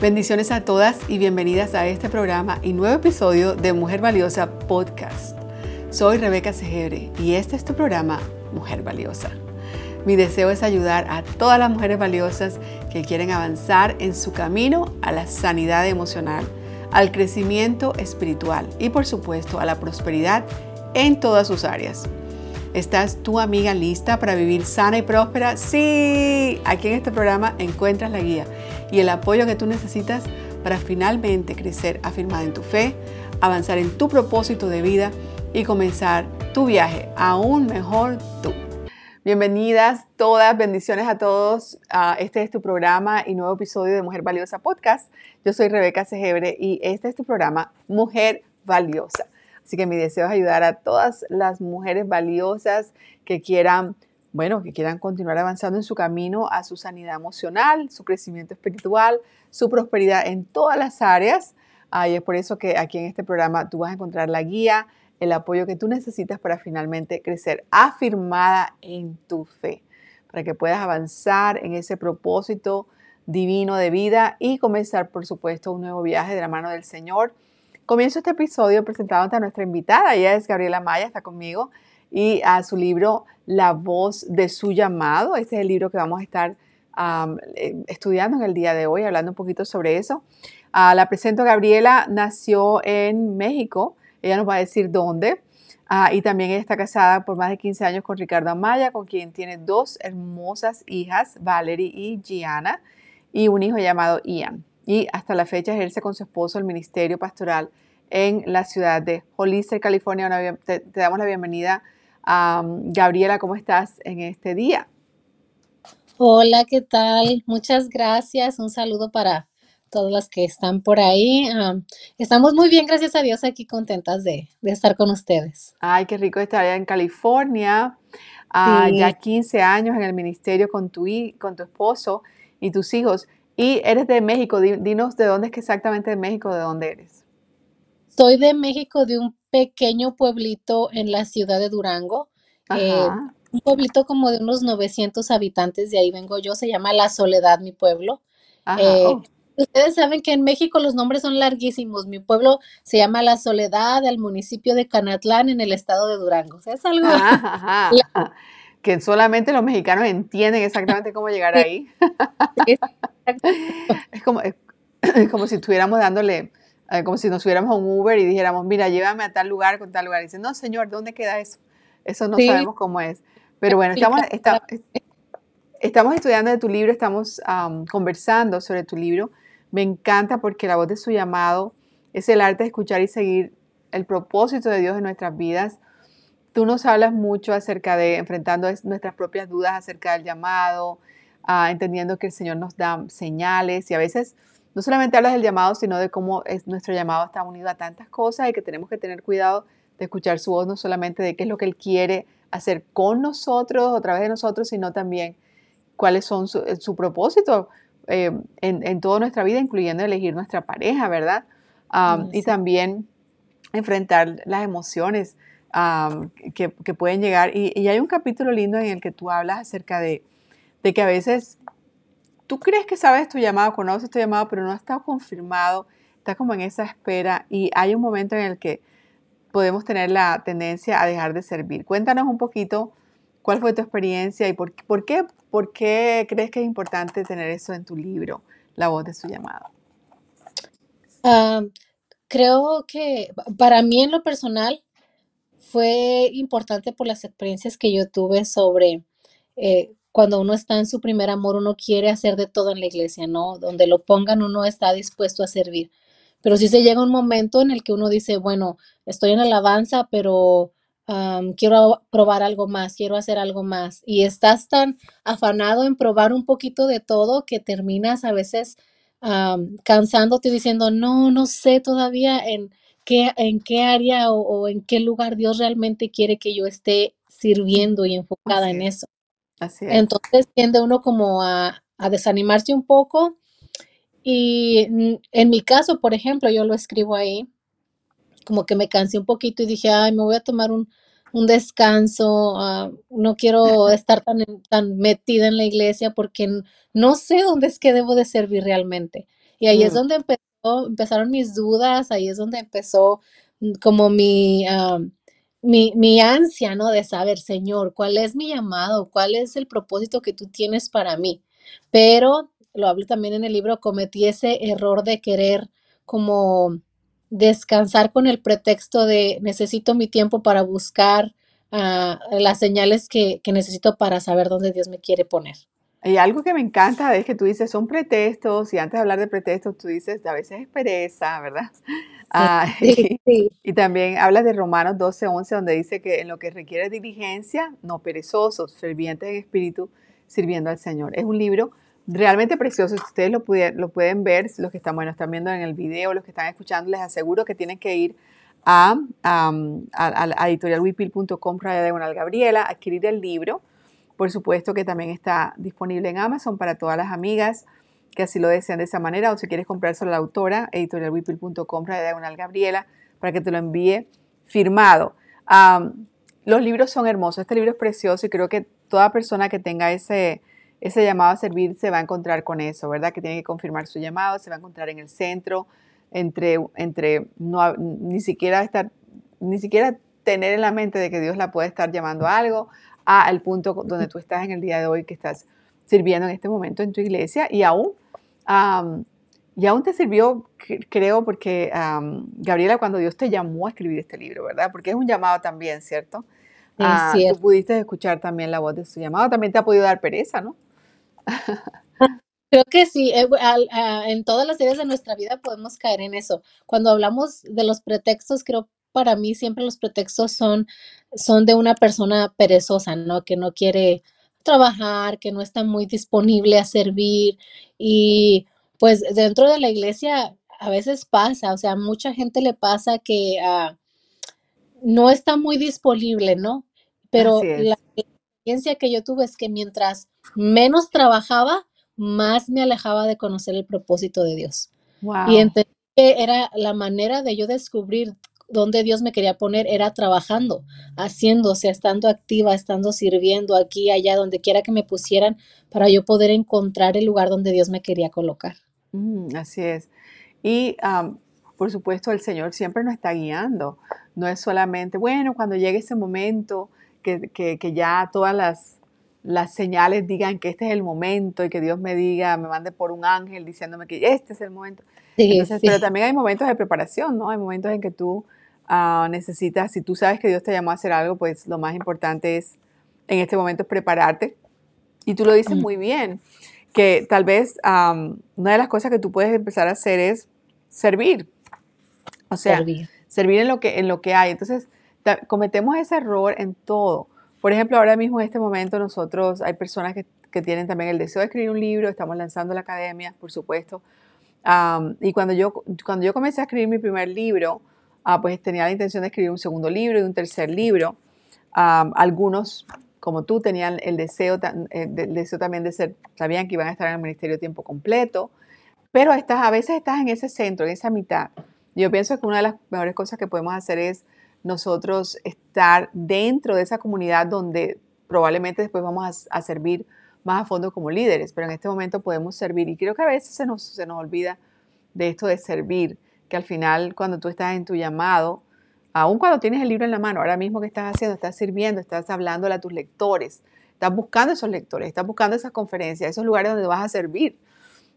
Bendiciones a todas y bienvenidas a este programa y nuevo episodio de Mujer Valiosa Podcast. Soy Rebeca Segebre y este es tu programa Mujer Valiosa. Mi deseo es ayudar a todas las mujeres valiosas que quieren avanzar en su camino a la sanidad emocional, al crecimiento espiritual y por supuesto a la prosperidad en todas sus áreas. ¿Estás tu amiga lista para vivir sana y próspera? Sí, aquí en este programa encuentras la guía y el apoyo que tú necesitas para finalmente crecer afirmada en tu fe, avanzar en tu propósito de vida y comenzar tu viaje aún mejor tú. Bienvenidas todas, bendiciones a todos. este es tu programa y nuevo episodio de Mujer Valiosa Podcast. Yo soy Rebeca Segebre y este es tu programa Mujer Valiosa. Así que mi deseo es ayudar a todas las mujeres valiosas que quieran bueno, que quieran continuar avanzando en su camino a su sanidad emocional, su crecimiento espiritual, su prosperidad en todas las áreas. y es por eso que aquí en este programa tú vas a encontrar la guía, el apoyo que tú necesitas para finalmente crecer afirmada en tu fe, para que puedas avanzar en ese propósito divino de vida y comenzar, por supuesto, un nuevo viaje de la mano del Señor. Comienzo este episodio presentándote a nuestra invitada, ella es Gabriela Maya, está conmigo y a su libro La voz de su llamado. Este es el libro que vamos a estar eh, estudiando en el día de hoy, hablando un poquito sobre eso. Ah, la presento Gabriela, nació en México, ella nos va a decir dónde. Ah, y también ella está casada por más de 15 años con Ricardo Amaya, con quien tiene dos hermosas hijas, Valerie y Gianna, y un hijo llamado Ian. Y hasta la fecha ejerce con su esposo el ministerio pastoral en la ciudad de Hollister, California. te, te damos la bienvenida Gabriela, ¿cómo estás en este día? Hola, ¿qué tal? Muchas gracias. Un saludo para todas las que están por ahí. estamos muy bien, gracias a Dios, aquí contentas de, estar con ustedes. Ay, qué rico estar allá en California. Ah, ya 15 años en el ministerio con tu, con tu esposo y tus hijos. Y eres de México. Dinos de dónde es que exactamente de México, de dónde eres. Soy de México, de un pequeño pueblito en la ciudad de Durango. Eh, un pueblito como de unos 900 habitantes, de ahí vengo yo, se llama La Soledad, mi pueblo. Eh, oh. Ustedes saben que en México los nombres son larguísimos. Mi pueblo se llama La Soledad, el municipio de Canatlán, en el estado de Durango. es algo que solamente los mexicanos entienden exactamente cómo llegar ahí. es, como, es como si estuviéramos dándole eh, como si nos subiéramos a un Uber y dijéramos, mira, llévame a tal lugar con tal lugar. Y dice, no, señor, ¿dónde queda eso? Eso no sabemos cómo es. Pero bueno, estamos, estamos estudiando de tu libro, estamos conversando sobre tu libro. Me encanta porque la voz de su llamado es el arte de escuchar y seguir el propósito de Dios en nuestras vidas. Tú nos hablas mucho acerca de enfrentando nuestras propias dudas acerca del llamado, ah, entendiendo que el Señor nos da señales y a veces no solamente hablas del llamado, sino de cómo es, nuestro llamado está unido a tantas cosas y que tenemos que tener cuidado de escuchar su voz, no solamente de qué es lo que Él quiere hacer con nosotros, a través de nosotros, sino también cuáles son su, eh, propósito eh, en, toda nuestra vida, incluyendo elegir nuestra pareja, ¿verdad? Y también enfrentar las emociones que, pueden llegar. Y, hay un capítulo lindo en el que tú hablas acerca de, de que a veces tú crees que sabes tu llamado, conoces tu llamado, pero no ha estado confirmado, estás como en esa espera y hay un momento en el que podemos tener la tendencia a dejar de servir. Cuéntanos un poquito cuál fue tu experiencia y por, qué, por qué crees que es importante tener eso en tu libro, La voz de su llamado. Creo que para mí en lo personal fue importante por las experiencias que yo tuve sobre eh, cuando uno está en su primer amor, uno quiere hacer de todo en la iglesia, ¿no? Donde lo pongan, uno está dispuesto a servir. Pero si se llega un momento en el que uno dice, bueno, estoy en alabanza, pero quiero probar algo más, quiero hacer algo más. Y estás tan afanado en probar un poquito de todo que terminas a veces cansándote diciendo, no, no sé todavía en qué, en qué área o, en qué lugar Dios realmente quiere que yo esté sirviendo y enfocada en eso. Entonces tiende uno como a, desanimarse un poco. Y en mi caso, por ejemplo, yo lo escribo ahí, como que me cansé un poquito y dije, ay, me voy a tomar un, descanso, ah, no quiero estar tan, tan metida en la iglesia porque no sé dónde es que debo de servir realmente. Y ahí es Mm. donde empezaron mis dudas, ahí es donde empezó como mi, am, mi, mi ansia, ¿no? De saber, Señor, ¿cuál es mi llamado? ¿Cuál es el propósito que tú tienes para mí? Pero, lo hablo también en el libro, cometí ese error de querer como descansar con el pretexto de necesito mi tiempo para buscar ah, las señales que, que necesito para saber dónde Dios me quiere poner. Y algo que me encanta es que tú dices son pretextos y antes de hablar de pretextos tú dices a veces es pereza, ¿verdad? Ah, Sí, y, también hablas de Romanos 12, 11 donde dice que en lo que requiere diligencia, no perezosos, fervientes en espíritu, sirviendo al Señor. Es un libro realmente precioso. Si ustedes lo, pudie- lo pueden ver, los que están, bueno, están viendo en el video, los que están escuchando, les aseguro que tienen que ir a, a, a- a editorialwipil.com, Gabriela, adquirir el libro. Por supuesto que también está disponible en Amazon para todas las amigas que así lo desean de esa manera. O si quieres comprárselo a la autora, editorialwipil.com, raya diagonal Gabriela, para que te lo envíe firmado. Los libros son hermosos. Este libro es precioso y creo que toda persona que tenga ese, ese llamado a servir se va a encontrar con eso, ¿verdad? Que tiene que confirmar su llamado, se va a encontrar en el centro, entre, entre no, ni siquiera estar, ni siquiera tener en la mente de que Dios la puede estar llamando a algo, a el punto donde tú estás en el día de hoy, que estás sirviendo en este momento en tu iglesia y aún, am, y aún te sirvió, cre- creo, porque am, Gabriela, cuando Dios te llamó a escribir este libro, ¿verdad? Porque es un llamado también, ¿cierto? es Ah, tú pudiste escuchar también la voz de su llamado, también te ha podido dar pereza, ¿no? Creo que sí, eh, al- ah, en todas las áreas de nuestra vida podemos caer en eso. Cuando hablamos de los pretextos, creo para mí siempre los pretextos son, son de una persona perezosa, ¿no? Que no quiere trabajar, que no está muy disponible a servir. Y pues dentro de la iglesia a veces pasa, o sea, mucha gente le pasa que ah, no está muy disponible, ¿no? Pero la experiencia que yo tuve es que mientras menos trabajaba, más me alejaba de conocer el propósito de Dios. Y entendí que era la manera de yo descubrir dónde Dios me quería poner, era trabajando, haciendo, o sea, estando activa, estando sirviendo aquí, allá, donde quiera que me pusieran, para yo poder encontrar el lugar donde Dios me quería colocar. Mm, así es. Y por supuesto, el Señor siempre nos está guiando. No es solamente, bueno, cuando llegue ese momento, que, que- que ya todas las, las señales digan que este es el momento y que Dios me diga, me mande por un ángel diciéndome que este es el momento. Sí, Entonces, pero sí, también hay momentos de preparación, ¿no? Hay momentos en que tú ah, necesitas, si tú sabes que Dios te llamó a hacer algo, pues lo más importante es en este momento es prepararte. Y tú lo dices mm, muy bien, que tal vez am, una de las cosas que tú puedes empezar a hacer es servir. O sea, servir. servir en lo que, en lo que hay. Entonces, cometemos ese error en todo. Por ejemplo, ahora mismo en este momento nosotros hay personas que, que tienen también el deseo de escribir un libro, estamos lanzando la academia, por supuesto. Am, y cuando yo, cuando yo comencé a escribir mi primer libro, ah, pues tenía la intención de escribir un segundo libro y un tercer libro. Am, algunos, como tú, tenían el deseo, eh, el deseo también de ser, sabían que iban a estar en el ministerio tiempo completo, pero estás, a veces estás en ese centro, en esa mitad. Yo pienso que una de las mejores cosas que podemos hacer es nosotros estar dentro de esa comunidad donde probablemente después vamos a, a servir más a fondo como líderes, pero en este momento podemos servir y creo que a veces se nos, se nos olvida de esto de servir, que al final cuando tú estás en tu llamado, aun cuando tienes el libro en la mano, ahora mismo que estás haciendo, estás sirviendo, estás hablándole a tus lectores, estás buscando esos lectores, estás buscando esas conferencias, esos lugares donde vas a servir,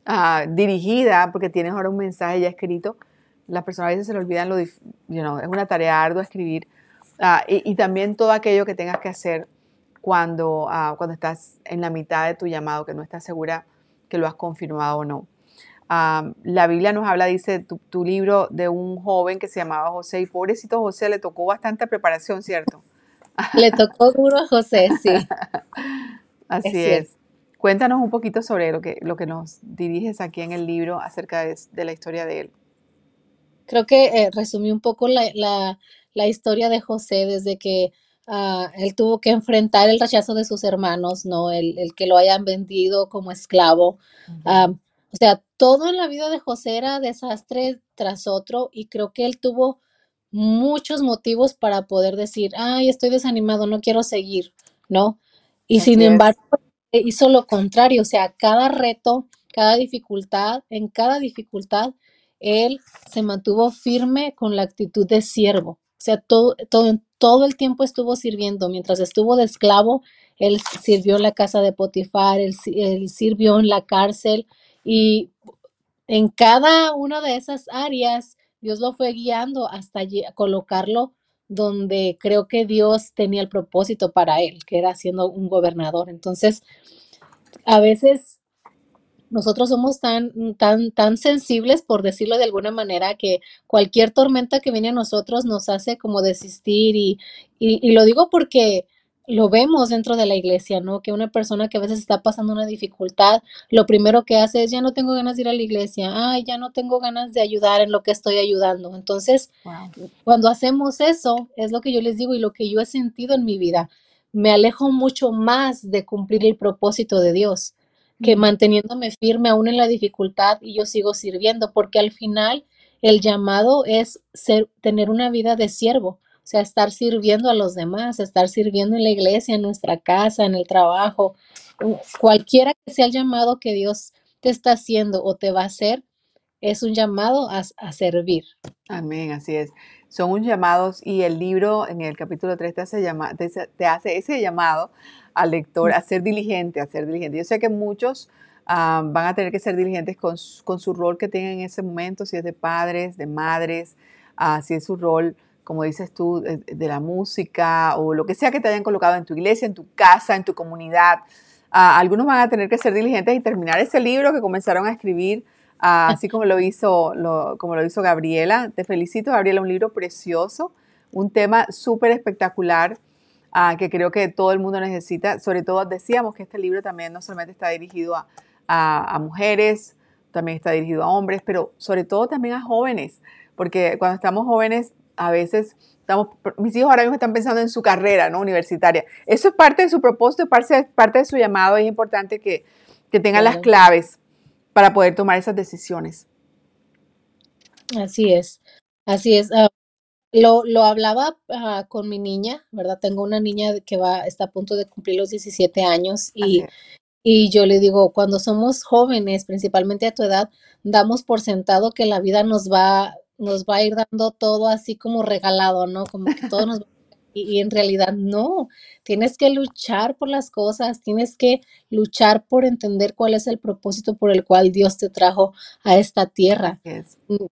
ah, dirigida, porque tienes ahora un mensaje ya escrito. Las personas a veces se le olvidan lo, you know, es una tarea ardua escribir. Ah, y, y también todo aquello que tengas que hacer cuando, ah, cuando estás en la mitad de tu llamado, que no estás segura que lo has confirmado o no. La Biblia nos habla, dice tu, tu libro, de un joven que se llamaba José, y pobrecito José le tocó bastante preparación, ¿cierto? Le tocó duro a José, sí, Así es. Cuéntanos un poquito sobre lo que, lo que nos diriges aquí en el libro acerca de, de la historia de él. Creo que eh, resumí un poco la, la- la historia de José desde que ah, él tuvo que enfrentar el rechazo de sus hermanos, ¿no? El, el que lo hayan vendido como esclavo. O sea, todo en la vida de José era desastre tras otro y creo que él tuvo muchos motivos para poder decir, ay, estoy desanimado, no quiero seguir, ¿no? Y sin es. embargo, hizo lo contrario, o sea, cada reto cada dificultad, en cada dificultad, él se mantuvo firme con la actitud de siervo. O sea, todo, todo, todo el tiempo estuvo sirviendo. Mientras estuvo de esclavo, él sirvió en la casa de Potifar, él, él sirvió en la cárcel y en cada una de esas áreas, Dios lo fue guiando hasta colocarlo donde creo que Dios tenía el propósito para él, que era siendo un gobernador. Entonces, a veces nosotros somos tan, tan, tan sensibles, por decirlo de alguna manera, que cualquier tormenta que viene a nosotros nos hace como desistir y, y, lo digo porque lo vemos dentro de la iglesia, ¿no? Que una persona que a veces está pasando una dificultad, lo primero que hace es, ya no tengo ganas de ir a la iglesia, ay, ya no tengo ganas de ayudar en lo que estoy ayudando. Entonces, cuando hacemos eso, es lo que yo les digo y lo que yo he sentido en mi vida, me alejo mucho más de cumplir el propósito de Dios que manteniéndome firme aún en la dificultad y yo sigo sirviendo, porque al final el llamado es ser, tener una vida de siervo, sea, estar sirviendo a los demás, estar sirviendo en la iglesia, en nuestra casa, en el trabajo, cualquiera que sea el llamado que Dios te está haciendo o te va a hacer, es un llamado a, servir. Amén, así es. Son un llamados y el libro en el capítulo 3 te hace, llama, te hace ese llamado al lector a ser diligente, a ser diligente. Yo sé que muchos ah, van a tener que ser diligentes con, su rol que tengan en ese momento, si es de padres, de madres, uh, si es su rol, como dices tú, de, la música o lo que sea que te hayan colocado en tu iglesia, en tu casa, en tu comunidad. Ah, algunos van a tener que ser diligentes y terminar ese libro que comenzaron a escribir, así como lo, hizo, como lo hizo Gabriela. Te felicito, Gabriela, un libro precioso, un tema súper espectacular que creo que todo el mundo necesita. Sobre todo decíamos que este libro también no solamente está dirigido a, a, mujeres, también está dirigido a hombres, pero sobre todo también a jóvenes, porque cuando estamos jóvenes a veces estamos, mis hijos ahora mismo están pensando en su carrera ¿no? universitaria. Eso es parte de su propósito, parte, parte de su llamado, es importante que, que tengan las claves para poder tomar esas decisiones. Así es, así es. Ah, lo, lo hablaba ah, con mi niña, ¿verdad? Tengo una niña que va, está a punto de cumplir los 17 años y, y yo le digo, cuando somos jóvenes, principalmente a tu edad, damos por sentado que la vida nos va, nos va a ir dando todo así como regalado, ¿no? Como que todo nos va y, y en realidad no, tienes que luchar por las cosas, tienes que luchar por entender cuál es el propósito por el cual Dios te trajo a esta tierra. Mm,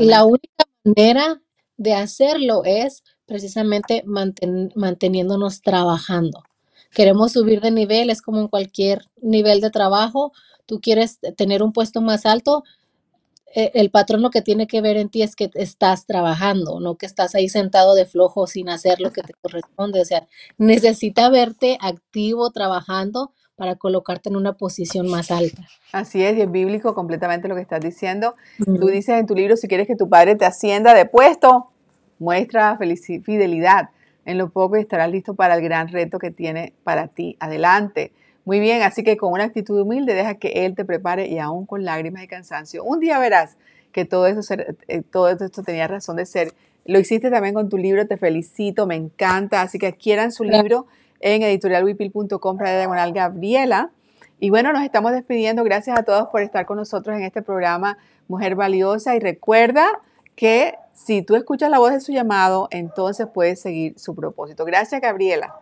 la única manera de hacerlo es precisamente manteniéndonos trabajando. Queremos subir de nivel, es como en cualquier nivel de trabajo. Tú quieres tener un puesto más alto, el patrón lo que tiene que ver en ti es que estás trabajando, no que estás ahí sentado de flojo sin hacer lo que te corresponde. O sea, necesita verte activo, trabajando para colocarte en una posición más alta. Así es, y es bíblico completamente lo que estás diciendo. Tú dices en tu libro, si quieres que tu padre te ascienda de puesto, muestra fidelidad en lo poco y estarás listo para el gran reto que tiene para ti. Adelante. Muy bien, así que con una actitud humilde deja que Él te prepare y aún con lágrimas y cansancio. Un día verás que todo, eso, eh, todo esto tenía razón de ser. Lo hiciste también con tu libro, te felicito, me encanta. Así que adquieran su libro en editorialwipil.com para diagonal Gabriela. Y bueno, nos estamos despidiendo. Gracias a todos por estar con nosotros en este programa Mujer Valiosa. Y recuerda que si tú escuchas la voz de su llamado, entonces puedes seguir su propósito. Gracias, Gabriela.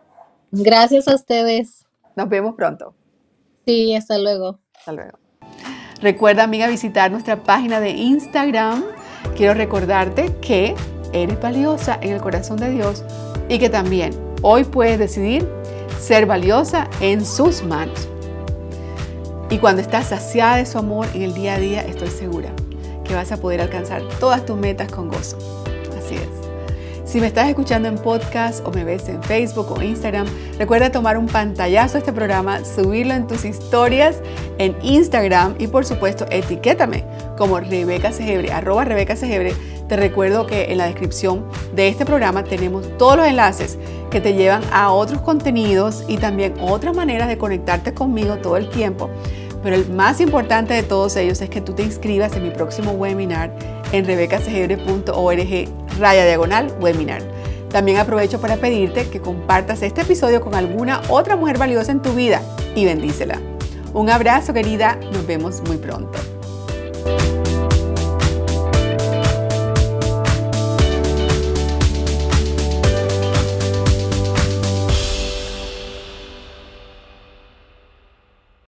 Gracias a ustedes. Nos vemos pronto. Sí, hasta luego. Hasta luego. Recuerda, amiga, visitar nuestra página de Instagram. Quiero recordarte que eres valiosa en el corazón de Dios y que también Hoy puedes decidir ser valiosa en sus manos. Y cuando estás saciada de su amor en el día a día, estoy segura que vas a poder alcanzar todas tus metas con gozo. Así es. Si me estás escuchando en podcast o me ves en Facebook o Instagram, recuerda tomar un pantallazo de este programa, subirlo en tus historias en Instagram y por supuesto etiquétame como Rebeca Segebre, arroba Rebeca Segebre te recuerdo que en la descripción de este programa tenemos todos los enlaces que te llevan a otros contenidos y también otras maneras de conectarte conmigo todo el tiempo. Pero el más importante de todos ellos es que tú te inscribas en mi próximo webinar en rebecasegebre.org raya diagonal webinar. También aprovecho para pedirte que compartas este episodio con alguna otra mujer valiosa en tu vida y bendícela. Un abrazo querida, nos vemos muy pronto.